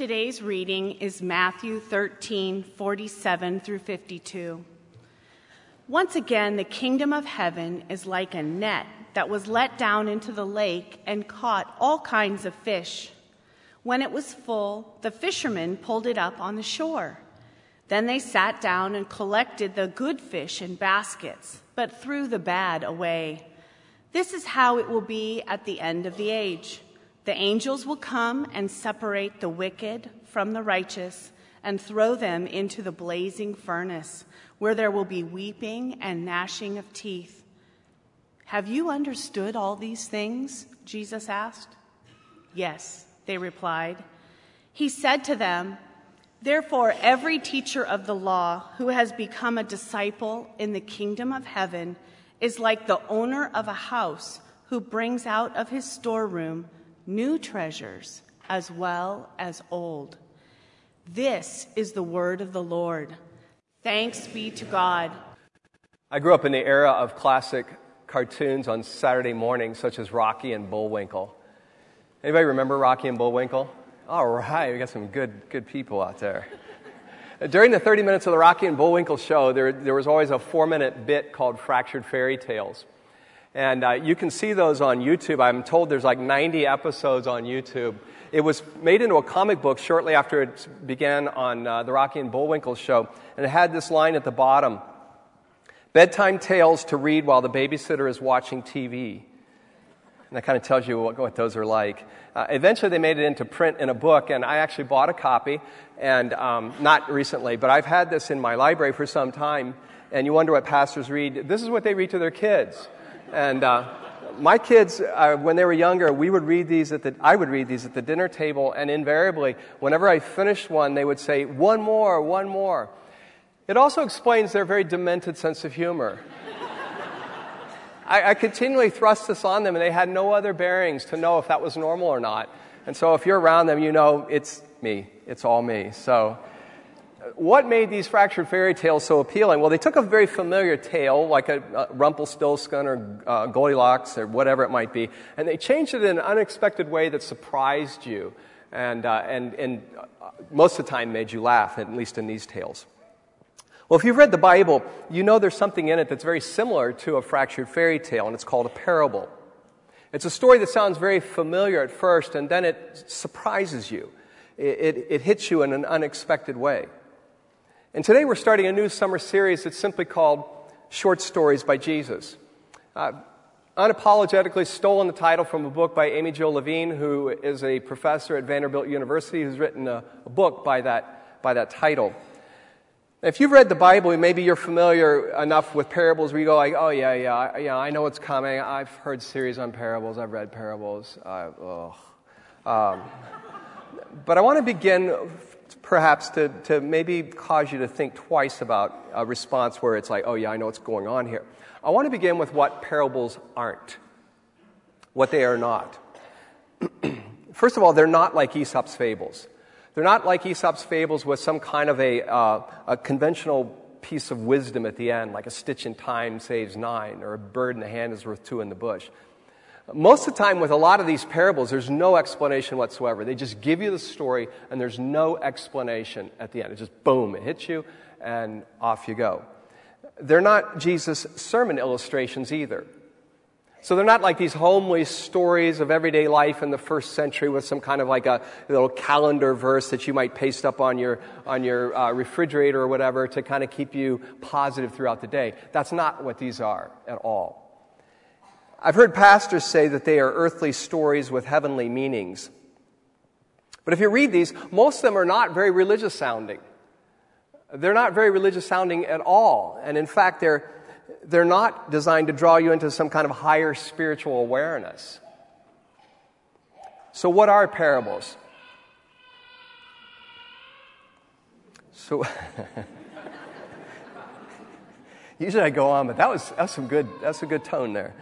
Today's reading is Matthew 13, 47 through 52. Once again, the kingdom of heaven is like a net that was let down into the lake and caught all kinds of fish. When it was full, the fishermen pulled it up on the shore. Then they sat down and collected the good fish in baskets, but threw the bad away. This is how it will be at the end of the age. The angels will come and separate the wicked from the righteous and throw them into the blazing furnace, where there will be weeping and gnashing of teeth. Have you understood all these things? Jesus asked. Yes, they replied. He said to them, Therefore, every teacher of the law who has become a disciple in the kingdom of heaven is like the owner of a house who brings out of his storeroom new treasures as well as old. This is the word of the Lord. Thanks be to God. I grew up in the era of classic cartoons on Saturday mornings, such as Rocky and Bullwinkle. Anybody remember Rocky and Bullwinkle? All right, we got some good, good people out there. During the 30 minutes of the Rocky and Bullwinkle show, there, there was always a four minute bit called Fractured Fairy Tales. And uh, you can see those on YouTube. I'm told there's like 90 episodes on YouTube. It was made into a comic book shortly after it began on uh, the Rocky and Bullwinkle show. And it had this line at the bottom Bedtime tales to read while the babysitter is watching TV. And that kind of tells you what, what those are like. Uh, eventually, they made it into print in a book, and I actually bought a copy, and um, not recently, but I've had this in my library for some time. And you wonder what pastors read. This is what they read to their kids. And uh, my kids, uh, when they were younger, we would read these at the, I would read these at the dinner table, and invariably, whenever I finished one, they would say, one more, one more. It also explains their very demented sense of humor. I, I continually thrust this on them, and they had no other bearings to know if that was normal or not. And so if you're around them, you know it's me. It's all me. So what made these fractured fairy tales so appealing? Well, they took a very familiar tale, like a, a Rumpelstiltskin or uh, Goldilocks or whatever it might be, and they changed it in an unexpected way that surprised you and, uh, and, and uh, most of the time made you laugh, at least in these tales. Well, if you've read the Bible, you know there's something in it that's very similar to a fractured fairy tale, and it's called a parable. It's a story that sounds very familiar at first, and then it surprises you. It, it, it hits you in an unexpected way. And today we're starting a new summer series that's simply called Short Stories by Jesus. Uh, unapologetically stolen the title from a book by Amy-Jill Levine, who is a professor at Vanderbilt University, who's written a, a book by that, by that title. If you've read the Bible, maybe you're familiar enough with parables where you go like, oh yeah, yeah, yeah, I know what's coming. I've heard series on parables. I've read parables. Uh, um, but I want to begin perhaps to, to maybe cause you to think twice about a response where it's like, oh yeah, I know what's going on here. I want to begin with what parables aren't, what they are not. First of all, they're not like Aesop's fables. They're not like Aesop's fables with some kind of a, uh, a conventional piece of wisdom at the end, like a stitch in time saves nine, or a bird in the hand is worth two in the bush. Most of the time, with a lot of these parables, there's no explanation whatsoever. They just give you the story, and there's no explanation at the end. It just boom, it hits you, and off you go. They're not Jesus' sermon illustrations either. So they're not like these homely stories of everyday life in the first century with some kind of like a little calendar verse that you might paste up on your, on your uh, refrigerator or whatever to kind of keep you positive throughout the day. That's not what these are at all. I've heard pastors say that they are earthly stories with heavenly meanings. But if you read these, most of them are not very religious sounding. They're not very religious sounding at all. And in fact, they're they're not designed to draw you into some kind of higher spiritual awareness. So, what are parables? So, usually I go on, but that was, that's some good, that's a good tone there.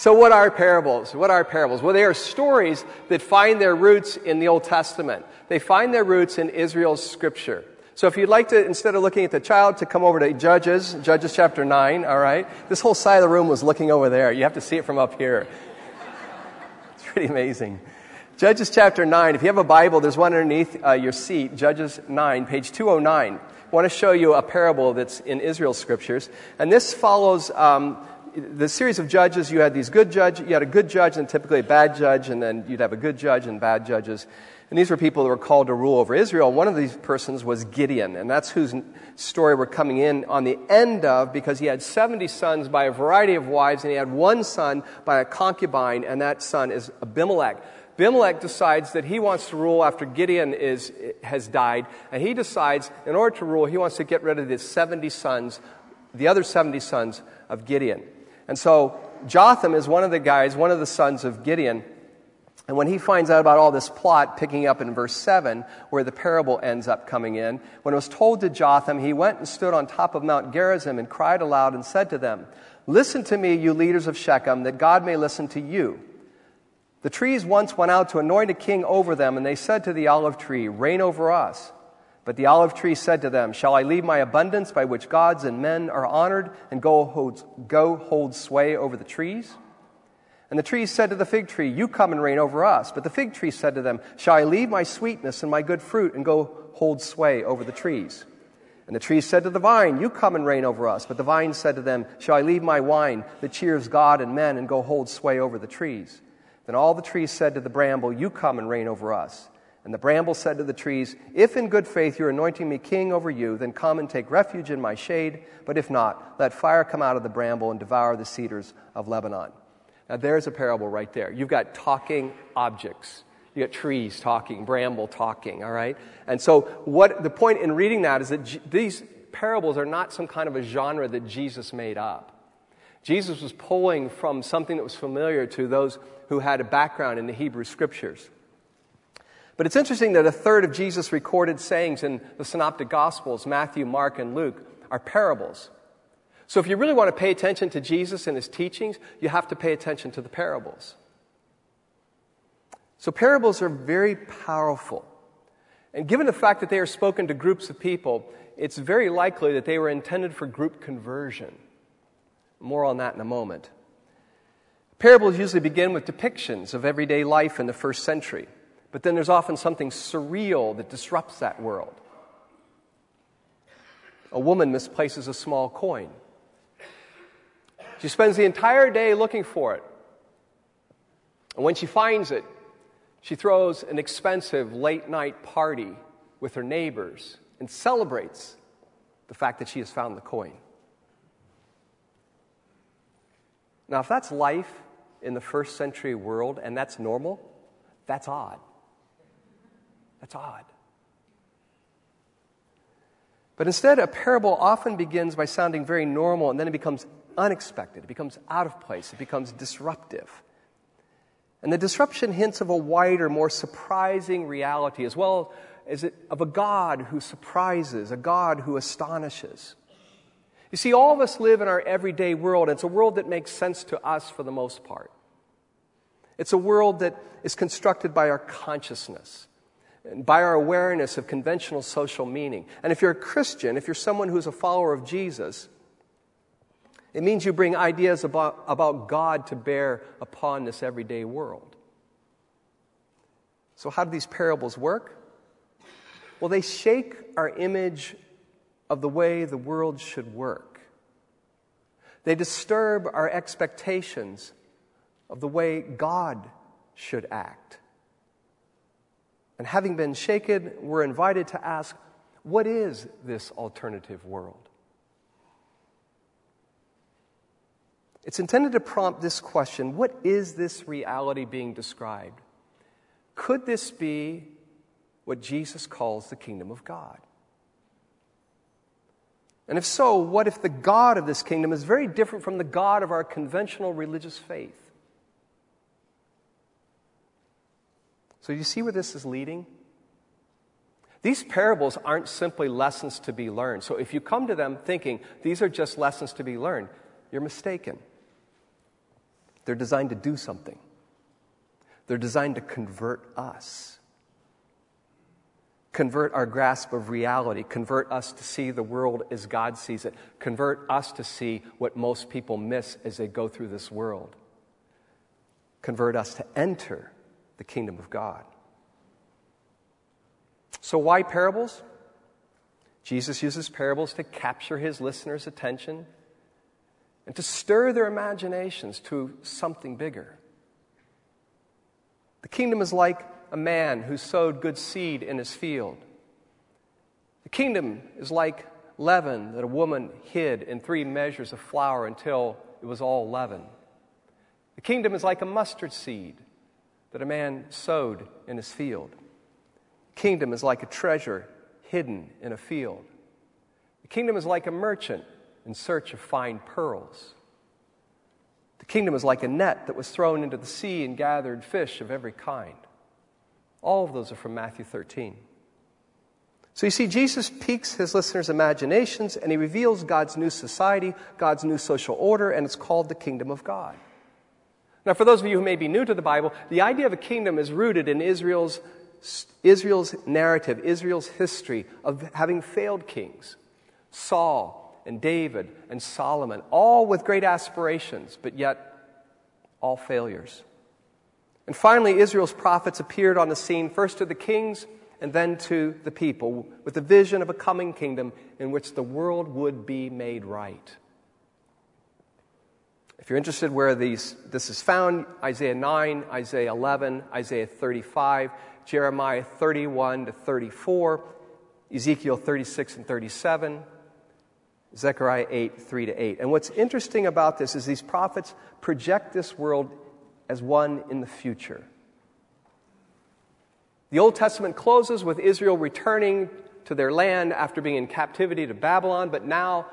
So, what are parables? What are parables? Well, they are stories that find their roots in the Old Testament. They find their roots in Israel's scripture. So if you'd like to, instead of looking at the child, to come over to Judges, Judges chapter 9, all right? This whole side of the room was looking over there. You have to see it from up here. It's pretty amazing. Judges chapter 9. If you have a Bible, there's one underneath uh, your seat, Judges 9, page 209. I want to show you a parable that's in Israel's scriptures. And this follows um, the series of judges. You had these good judges, you had a good judge and typically a bad judge, and then you'd have a good judge and bad judges. And these were people that were called to rule over Israel. One of these persons was Gideon, and that's whose story we're coming in on the end of because he had 70 sons by a variety of wives, and he had one son by a concubine, and that son is Abimelech. Abimelech decides that he wants to rule after Gideon is, has died, and he decides, in order to rule, he wants to get rid of the 70 sons, the other 70 sons of Gideon. And so Jotham is one of the guys, one of the sons of Gideon. And when he finds out about all this plot, picking up in verse 7, where the parable ends up coming in, when it was told to Jotham, he went and stood on top of Mount Gerizim and cried aloud and said to them, Listen to me, you leaders of Shechem, that God may listen to you. The trees once went out to anoint a king over them, and they said to the olive tree, Reign over us. But the olive tree said to them, Shall I leave my abundance by which gods and men are honored and go hold, go hold sway over the trees? And the trees said to the fig tree, You come and reign over us. But the fig tree said to them, Shall I leave my sweetness and my good fruit and go hold sway over the trees? And the trees said to the vine, You come and reign over us. But the vine said to them, Shall I leave my wine that cheers God and men and go hold sway over the trees? Then all the trees said to the bramble, You come and reign over us. And the bramble said to the trees, If in good faith you're anointing me king over you, then come and take refuge in my shade. But if not, let fire come out of the bramble and devour the cedars of Lebanon. Now there's a parable right there. You've got talking objects. You got trees talking, bramble talking, all right? And so what the point in reading that is that G- these parables are not some kind of a genre that Jesus made up. Jesus was pulling from something that was familiar to those who had a background in the Hebrew scriptures. But it's interesting that a third of Jesus' recorded sayings in the Synoptic Gospels, Matthew, Mark, and Luke, are parables. So if you really want to pay attention to Jesus and his teachings, you have to pay attention to the parables. So parables are very powerful. And given the fact that they are spoken to groups of people, it's very likely that they were intended for group conversion. More on that in a moment. Parables usually begin with depictions of everyday life in the first century, but then there's often something surreal that disrupts that world. A woman misplaces a small coin. She spends the entire day looking for it. And when she finds it, she throws an expensive late night party with her neighbors and celebrates the fact that she has found the coin. Now, if that's life in the first century world and that's normal, that's odd. That's odd. But instead, a parable often begins by sounding very normal and then it becomes unexpected. It becomes out of place. It becomes disruptive. And the disruption hints of a wider, more surprising reality, as well as it, of a God who surprises, a God who astonishes. You see, all of us live in our everyday world. And it's a world that makes sense to us for the most part. It's a world that is constructed by our consciousness by our awareness of conventional social meaning. And if you're a Christian, if you're someone who's a follower of Jesus, it means you bring ideas about, about God to bear upon this everyday world. So, how do these parables work? Well, they shake our image of the way the world should work. They disturb our expectations of the way God should act. And having been shaken, we're invited to ask what is this alternative world? It's intended to prompt this question What is this reality being described? Could this be what Jesus calls the kingdom of God? And if so, what if the God of this kingdom is very different from the God of our conventional religious faith? So, you see where this is leading? These parables aren't simply lessons to be learned. So, if you come to them thinking these are just lessons to be learned, you're mistaken. They're designed to do something, they're designed to convert us convert our grasp of reality, convert us to see the world as God sees it, convert us to see what most people miss as they go through this world, convert us to enter the kingdom of God. So, why parables? Jesus uses parables to capture his listeners' attention and to stir their imaginations to something bigger. The kingdom is like a man who sowed good seed in his field. The kingdom is like leaven that a woman hid in three measures of flour until it was all leaven. The kingdom is like a mustard seed that a man sowed in his field. Kingdom is like a treasure hidden in a field. The kingdom is like a merchant in search of fine pearls. The kingdom is like a net that was thrown into the sea and gathered fish of every kind. All of those are from Matthew 13. So you see, Jesus piques his listeners' imaginations and he reveals God's new society, God's new social order, and it's called the kingdom of God. Now, for those of you who may be new to the Bible, the idea of a kingdom is rooted in Israel's, Israel's narrative, Israel's history of having failed kings. Saul and David and Solomon, all with great aspirations, but yet all failures. And finally, Israel's prophets appeared on the scene first to the kings and then to the people with the vision of a coming kingdom in which the world would be made right. If you're interested where these, this is found, Isaiah 9, Isaiah 11, Isaiah 35, Jeremiah 31 to 34, Ezekiel 36 and 37, Zechariah 8, 3 to 8. And what's interesting about this is these prophets project this world as one in the future. The Old Testament closes with Israel returning to their land after being in captivity to Babylon, but now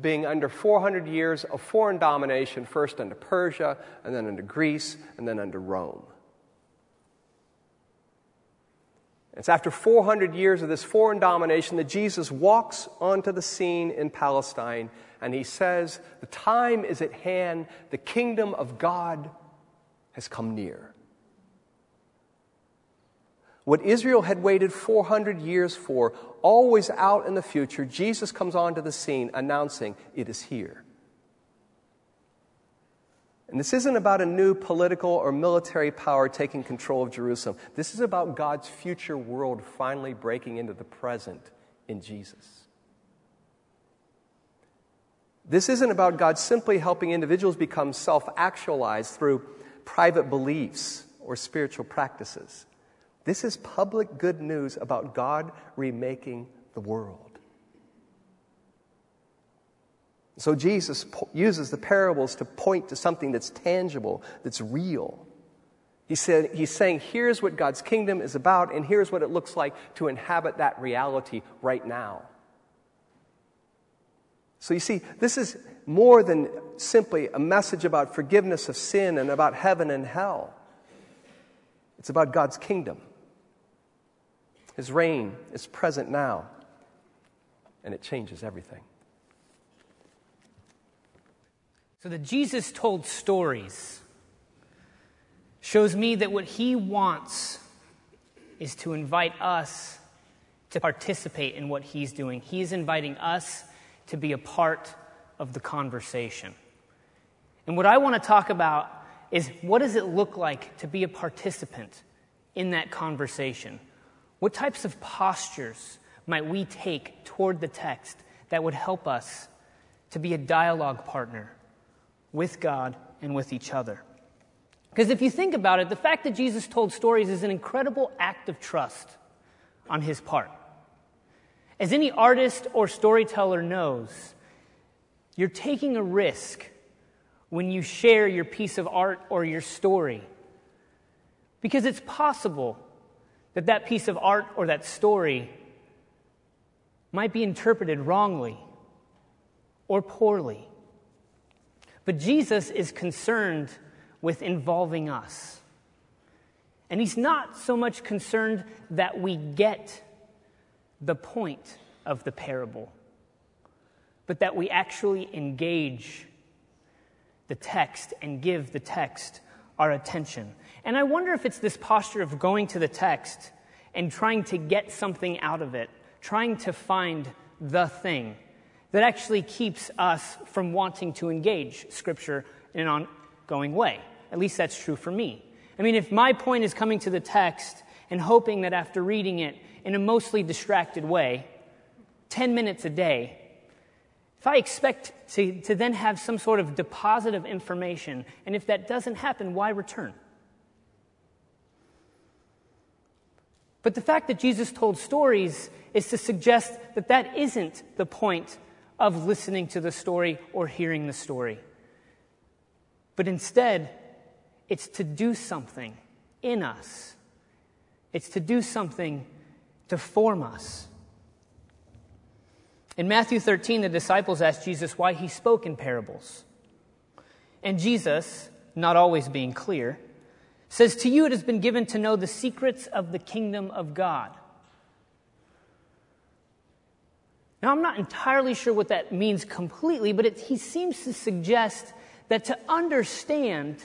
being under 400 years of foreign domination, first under Persia, and then under Greece, and then under Rome. It's after 400 years of this foreign domination that Jesus walks onto the scene in Palestine and he says, The time is at hand, the kingdom of God has come near. What Israel had waited 400 years for, always out in the future, Jesus comes onto the scene announcing, It is here. And this isn't about a new political or military power taking control of Jerusalem. This is about God's future world finally breaking into the present in Jesus. This isn't about God simply helping individuals become self actualized through private beliefs or spiritual practices. This is public good news about God remaking the world. So Jesus uses the parables to point to something that's tangible, that's real. He said, he's saying, here's what God's kingdom is about, and here's what it looks like to inhabit that reality right now. So you see, this is more than simply a message about forgiveness of sin and about heaven and hell. It's about God's kingdom. His reign is present now, and it changes everything. So that Jesus told stories shows me that what he wants is to invite us to participate in what he's doing. He's inviting us to be a part of the conversation. And what I want to talk about is what does it look like to be a participant in that conversation? What types of postures might we take toward the text that would help us to be a dialogue partner with God and with each other? Because if you think about it, the fact that Jesus told stories is an incredible act of trust on his part. As any artist or storyteller knows, you're taking a risk when you share your piece of art or your story. Because it's possible that that piece of art or that story might be interpreted wrongly or poorly. But Jesus is concerned with involving us. And he's not so much concerned that we get the point of the parable, but that we actually engage the text and give the text our attention. And I wonder if it's this posture of going to the text and trying to get something out of it, trying to find the thing that actually keeps us from wanting to engage Scripture in an ongoing way. At least that's true for me. I mean, if my point is coming to the text and hoping that after reading it in a mostly distracted way, 10 minutes a day, if I expect to, to then have some sort of deposit of information, and if that doesn't happen, why return? But the fact that Jesus told stories is to suggest that that isn't the point of listening to the story or hearing the story. But instead, it's to do something in us, it's to do something to form us. In Matthew 13, the disciples asked Jesus why he spoke in parables. And Jesus, not always being clear, says, To you it has been given to know the secrets of the kingdom of God. Now, I'm not entirely sure what that means completely, but it, he seems to suggest that to understand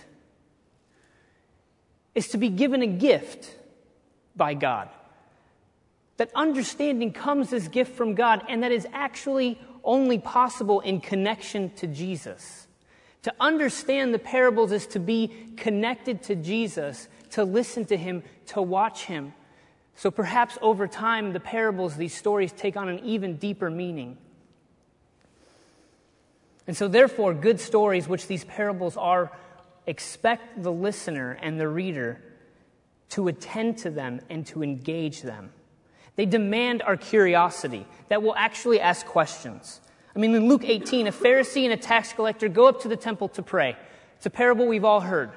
is to be given a gift by God. That understanding comes as gift from God, and that is actually only possible in connection to Jesus. To understand the parables is to be connected to Jesus, to listen to him, to watch him. So perhaps over time, the parables, these stories, take on an even deeper meaning. And so, therefore, good stories, which these parables are, expect the listener and the reader to attend to them and to engage them. They demand our curiosity, that we'll actually ask questions. I mean, in Luke 18, a Pharisee and a tax collector go up to the temple to pray. It's a parable we've all heard.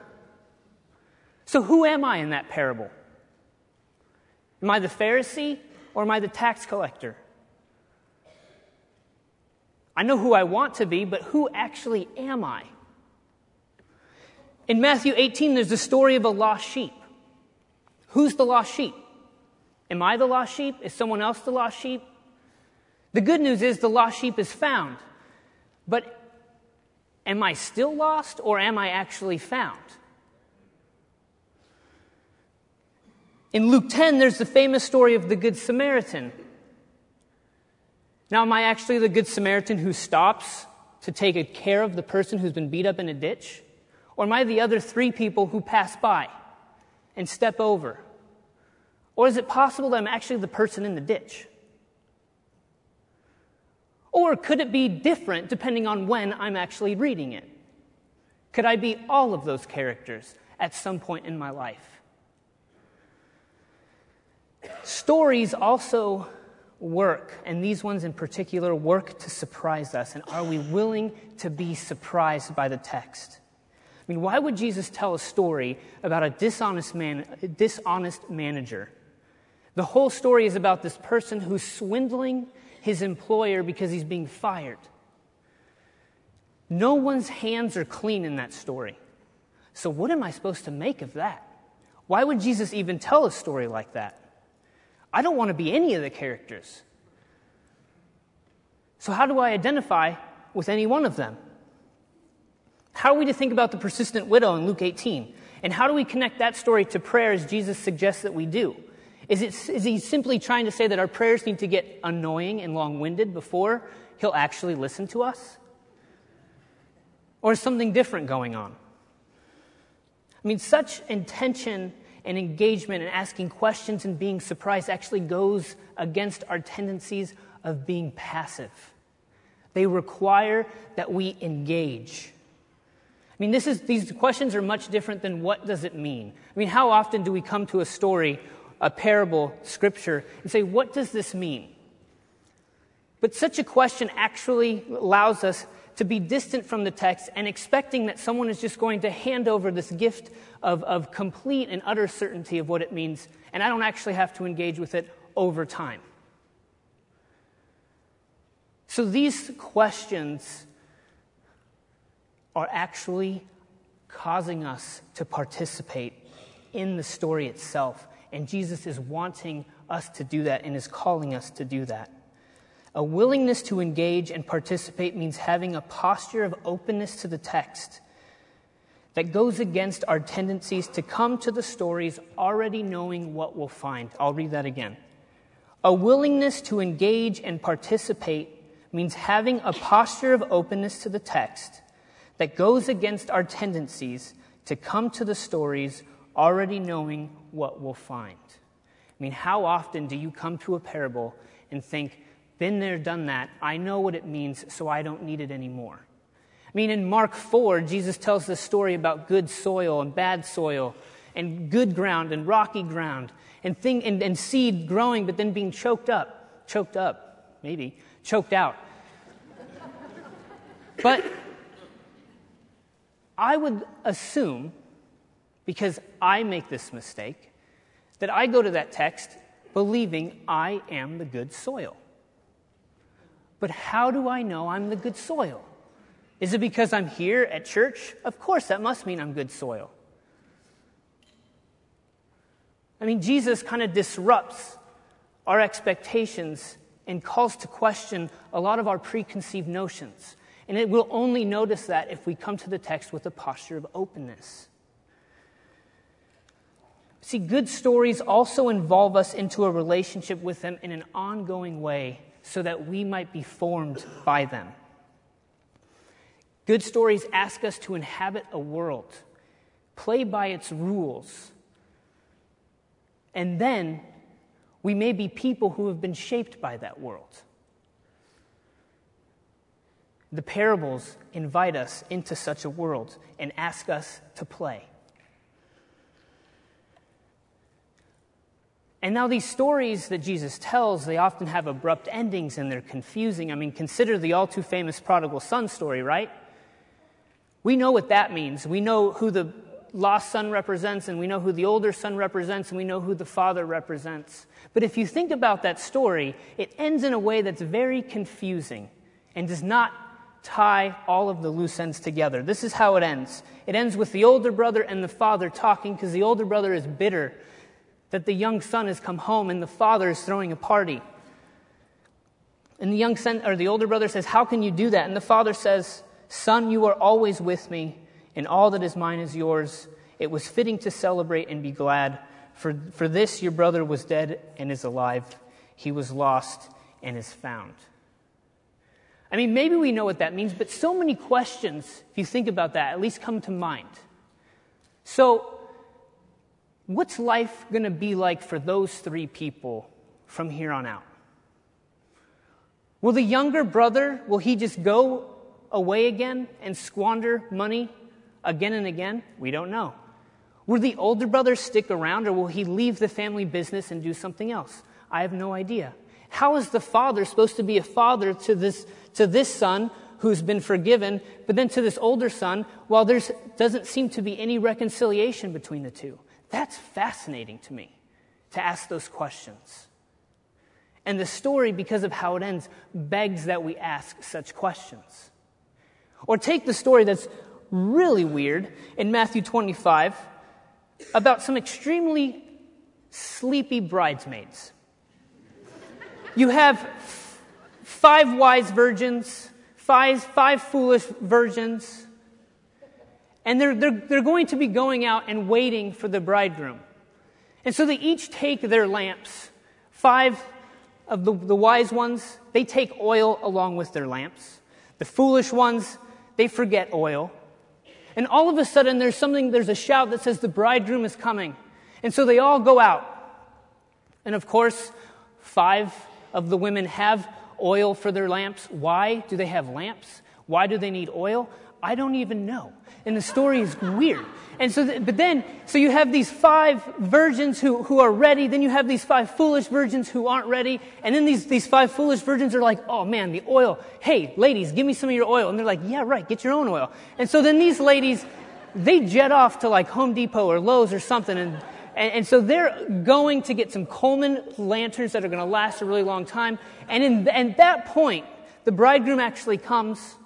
So, who am I in that parable? Am I the Pharisee or am I the tax collector? I know who I want to be, but who actually am I? In Matthew 18, there's the story of a lost sheep. Who's the lost sheep? Am I the lost sheep? Is someone else the lost sheep? The good news is the lost sheep is found. But am I still lost or am I actually found? In Luke 10, there's the famous story of the Good Samaritan. Now, am I actually the Good Samaritan who stops to take care of the person who's been beat up in a ditch? Or am I the other three people who pass by and step over? Or is it possible that I'm actually the person in the ditch? Or could it be different depending on when I'm actually reading it? Could I be all of those characters at some point in my life? Stories also work, and these ones in particular work to surprise us. And are we willing to be surprised by the text? I mean, why would Jesus tell a story about a dishonest man, a dishonest manager? The whole story is about this person who's swindling his employer because he's being fired. No one's hands are clean in that story. So, what am I supposed to make of that? Why would Jesus even tell a story like that? I don't want to be any of the characters. So, how do I identify with any one of them? How are we to think about the persistent widow in Luke 18? And how do we connect that story to prayer as Jesus suggests that we do? Is, it, is he simply trying to say that our prayers need to get annoying and long winded before he'll actually listen to us? Or is something different going on? I mean, such intention and engagement and asking questions and being surprised actually goes against our tendencies of being passive. They require that we engage. I mean, this is, these questions are much different than what does it mean? I mean, how often do we come to a story a parable, scripture, and say, what does this mean? But such a question actually allows us to be distant from the text and expecting that someone is just going to hand over this gift of, of complete and utter certainty of what it means, and I don't actually have to engage with it over time. So these questions are actually causing us to participate in the story itself and Jesus is wanting us to do that and is calling us to do that. A willingness to engage and participate means having a posture of openness to the text that goes against our tendencies to come to the stories already knowing what we'll find. I'll read that again. A willingness to engage and participate means having a posture of openness to the text that goes against our tendencies to come to the stories already knowing what we'll find. I mean, how often do you come to a parable and think, been there, done that, I know what it means, so I don't need it anymore? I mean, in Mark 4, Jesus tells the story about good soil and bad soil, and good ground and rocky ground, and, thing, and, and seed growing but then being choked up. Choked up, maybe, choked out. but I would assume, because I make this mistake, that I go to that text believing I am the good soil. But how do I know I'm the good soil? Is it because I'm here at church? Of course, that must mean I'm good soil. I mean, Jesus kind of disrupts our expectations and calls to question a lot of our preconceived notions. And it will only notice that if we come to the text with a posture of openness. See, good stories also involve us into a relationship with them in an ongoing way so that we might be formed by them. Good stories ask us to inhabit a world, play by its rules, and then we may be people who have been shaped by that world. The parables invite us into such a world and ask us to play. And now, these stories that Jesus tells, they often have abrupt endings and they're confusing. I mean, consider the all too famous prodigal son story, right? We know what that means. We know who the lost son represents, and we know who the older son represents, and we know who the father represents. But if you think about that story, it ends in a way that's very confusing and does not tie all of the loose ends together. This is how it ends it ends with the older brother and the father talking because the older brother is bitter that the young son has come home and the father is throwing a party. And the young son, or the older brother says, How can you do that? And the father says, Son, you are always with me, and all that is mine is yours. It was fitting to celebrate and be glad. For, for this your brother was dead and is alive. He was lost and is found. I mean, maybe we know what that means, but so many questions, if you think about that, at least come to mind. So, what's life going to be like for those three people from here on out? Will the younger brother, will he just go away again and squander money again and again? We don't know. Will the older brother stick around or will he leave the family business and do something else? I have no idea. How is the father supposed to be a father to this, to this son who's been forgiven, but then to this older son while there doesn't seem to be any reconciliation between the two? That's fascinating to me to ask those questions. And the story, because of how it ends, begs that we ask such questions. Or take the story that's really weird in Matthew 25 about some extremely sleepy bridesmaids. You have five wise virgins, five, five foolish virgins, and they're, they're, they're going to be going out and waiting for the bridegroom. And so they each take their lamps. Five of the, the wise ones, they take oil along with their lamps. The foolish ones, they forget oil. And all of a sudden, there's something, there's a shout that says, The bridegroom is coming. And so they all go out. And of course, five of the women have oil for their lamps. Why do they have lamps? Why do they need oil? I don't even know. And the story is weird. And so, th- but then, so you have these five virgins who, who are ready, then you have these five foolish virgins who aren't ready, and then these, these five foolish virgins are like, oh man, the oil. Hey, ladies, give me some of your oil. And they're like, yeah, right, get your own oil. And so then these ladies, they jet off to like Home Depot or Lowe's or something, and, and, and so they're going to get some Coleman lanterns that are going to last a really long time. And in, at that point, the bridegroom actually comes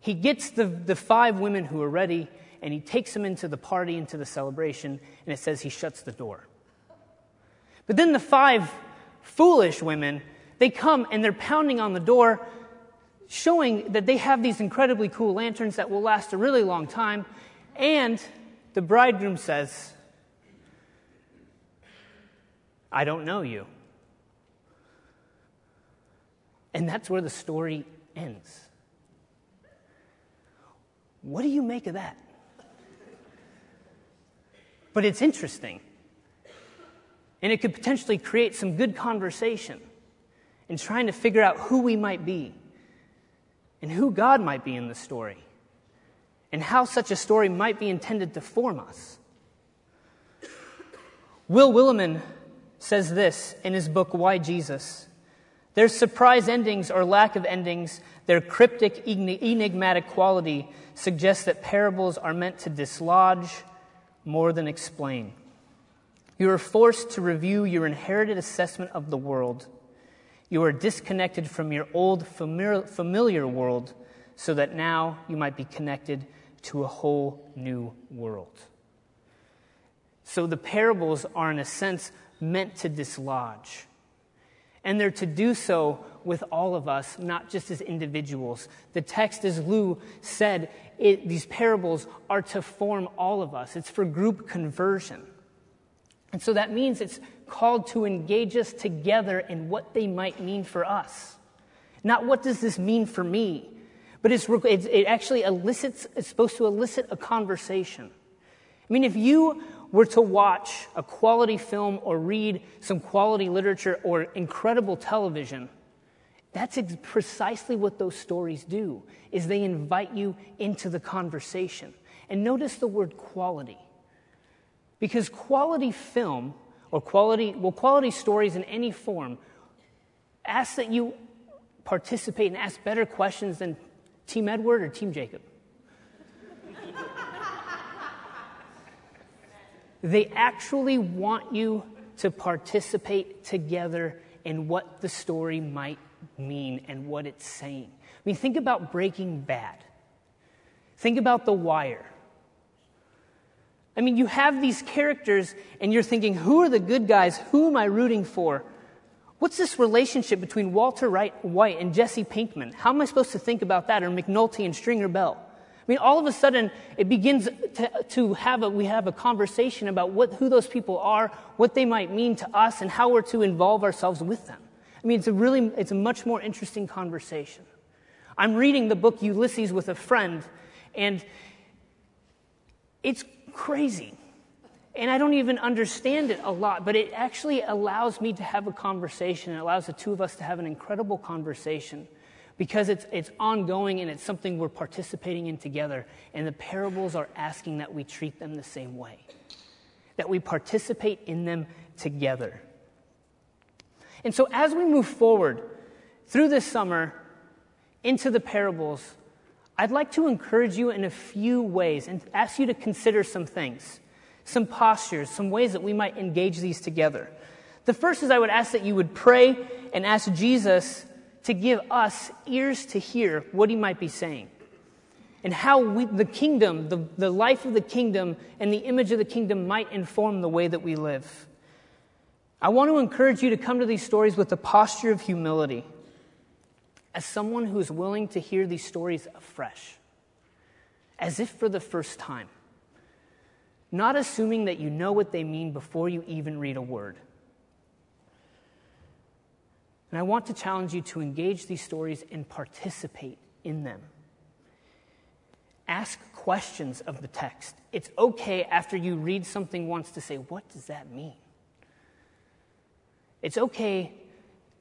he gets the, the five women who are ready and he takes them into the party, into the celebration, and it says he shuts the door. But then the five foolish women, they come and they're pounding on the door, showing that they have these incredibly cool lanterns that will last a really long time. And the bridegroom says, I don't know you. And that's where the story ends. What do you make of that? but it's interesting. And it could potentially create some good conversation in trying to figure out who we might be and who God might be in the story and how such a story might be intended to form us. Will Willimon says this in his book, Why Jesus? Their surprise endings or lack of endings, their cryptic, enigmatic quality suggests that parables are meant to dislodge more than explain. You are forced to review your inherited assessment of the world. You are disconnected from your old familiar world so that now you might be connected to a whole new world. So the parables are, in a sense, meant to dislodge. And they're to do so with all of us, not just as individuals. The text, as Lou said, it, these parables are to form all of us, it's for group conversion. And so that means it's called to engage us together in what they might mean for us. Not what does this mean for me, but it's, it actually elicits, it's supposed to elicit a conversation. I mean, if you were to watch a quality film or read some quality literature or incredible television, that's ex- precisely what those stories do is they invite you into the conversation. And notice the word quality. Because quality film or quality well quality stories in any form ask that you participate and ask better questions than Team Edward or Team Jacob. They actually want you to participate together in what the story might mean and what it's saying. I mean, think about Breaking Bad. Think about The Wire. I mean, you have these characters, and you're thinking, who are the good guys? Who am I rooting for? What's this relationship between Walter White and Jesse Pinkman? How am I supposed to think about that? Or McNulty and Stringer Bell? I mean, all of a sudden, it begins to, to have a, we have a conversation about what, who those people are, what they might mean to us, and how we're to involve ourselves with them. I mean, it's a really, it's a much more interesting conversation. I'm reading the book Ulysses with a friend, and it's crazy. And I don't even understand it a lot, but it actually allows me to have a conversation. It allows the two of us to have an incredible conversation because it's, it's ongoing and it's something we're participating in together. And the parables are asking that we treat them the same way, that we participate in them together. And so, as we move forward through this summer into the parables, I'd like to encourage you in a few ways and ask you to consider some things, some postures, some ways that we might engage these together. The first is I would ask that you would pray and ask Jesus to give us ears to hear what he might be saying and how we, the kingdom, the, the life of the kingdom, and the image of the kingdom might inform the way that we live. I want to encourage you to come to these stories with a posture of humility as someone who is willing to hear these stories afresh, as if for the first time, not assuming that you know what they mean before you even read a word. And I want to challenge you to engage these stories and participate in them. Ask questions of the text. It's okay after you read something once to say, What does that mean? It's okay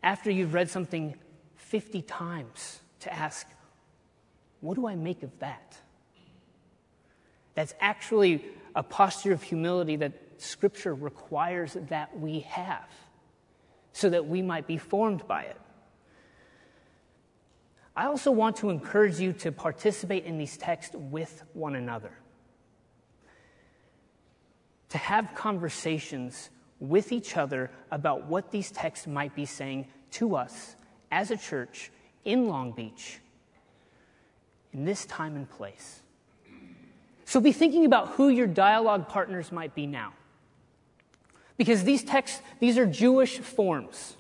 after you've read something 50 times to ask, What do I make of that? That's actually a posture of humility that Scripture requires that we have so that we might be formed by it. I also want to encourage you to participate in these texts with one another, to have conversations with each other about what these texts might be saying to us as a church in Long Beach in this time and place. So be thinking about who your dialogue partners might be now. Because these texts, these are Jewish forms.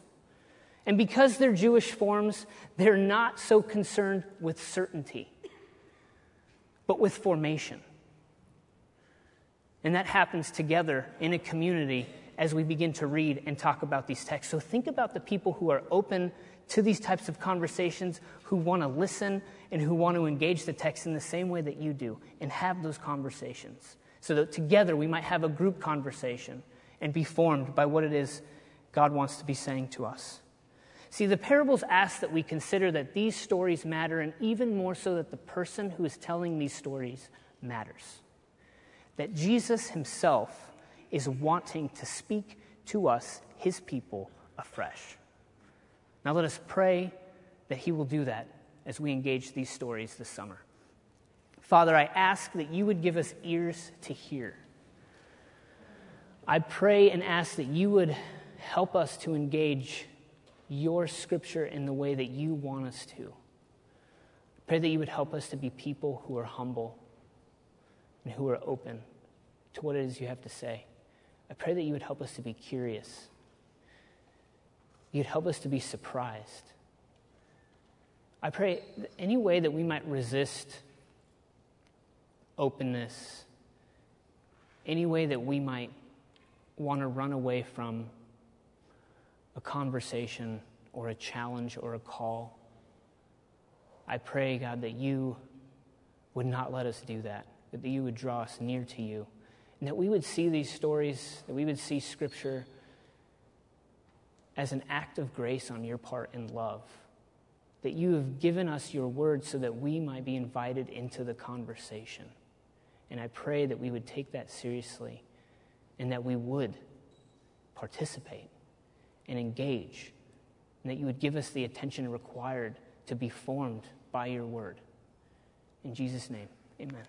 And because they're Jewish forms, they're not so concerned with certainty, but with formation. And that happens together in a community as we begin to read and talk about these texts. So think about the people who are open to these types of conversations, who want to listen and who want to engage the text in the same way that you do, and have those conversations. so that together we might have a group conversation and be formed by what it is God wants to be saying to us. See, the parables ask that we consider that these stories matter, and even more so that the person who is telling these stories matters. That Jesus himself is wanting to speak to us, his people, afresh. Now let us pray that he will do that as we engage these stories this summer. Father, I ask that you would give us ears to hear. I pray and ask that you would help us to engage your scripture in the way that you want us to. Pray that you would help us to be people who are humble and who are open to what it is you have to say. I pray that you would help us to be curious. You'd help us to be surprised. I pray any way that we might resist openness, any way that we might want to run away from a conversation or a challenge or a call. I pray, God, that you would not let us do that, that you would draw us near to you, and that we would see these stories, that we would see Scripture as an act of grace on your part and love. That you have given us your word so that we might be invited into the conversation. And I pray that we would take that seriously and that we would participate and engage, and that you would give us the attention required to be formed by your word. In Jesus' name, amen.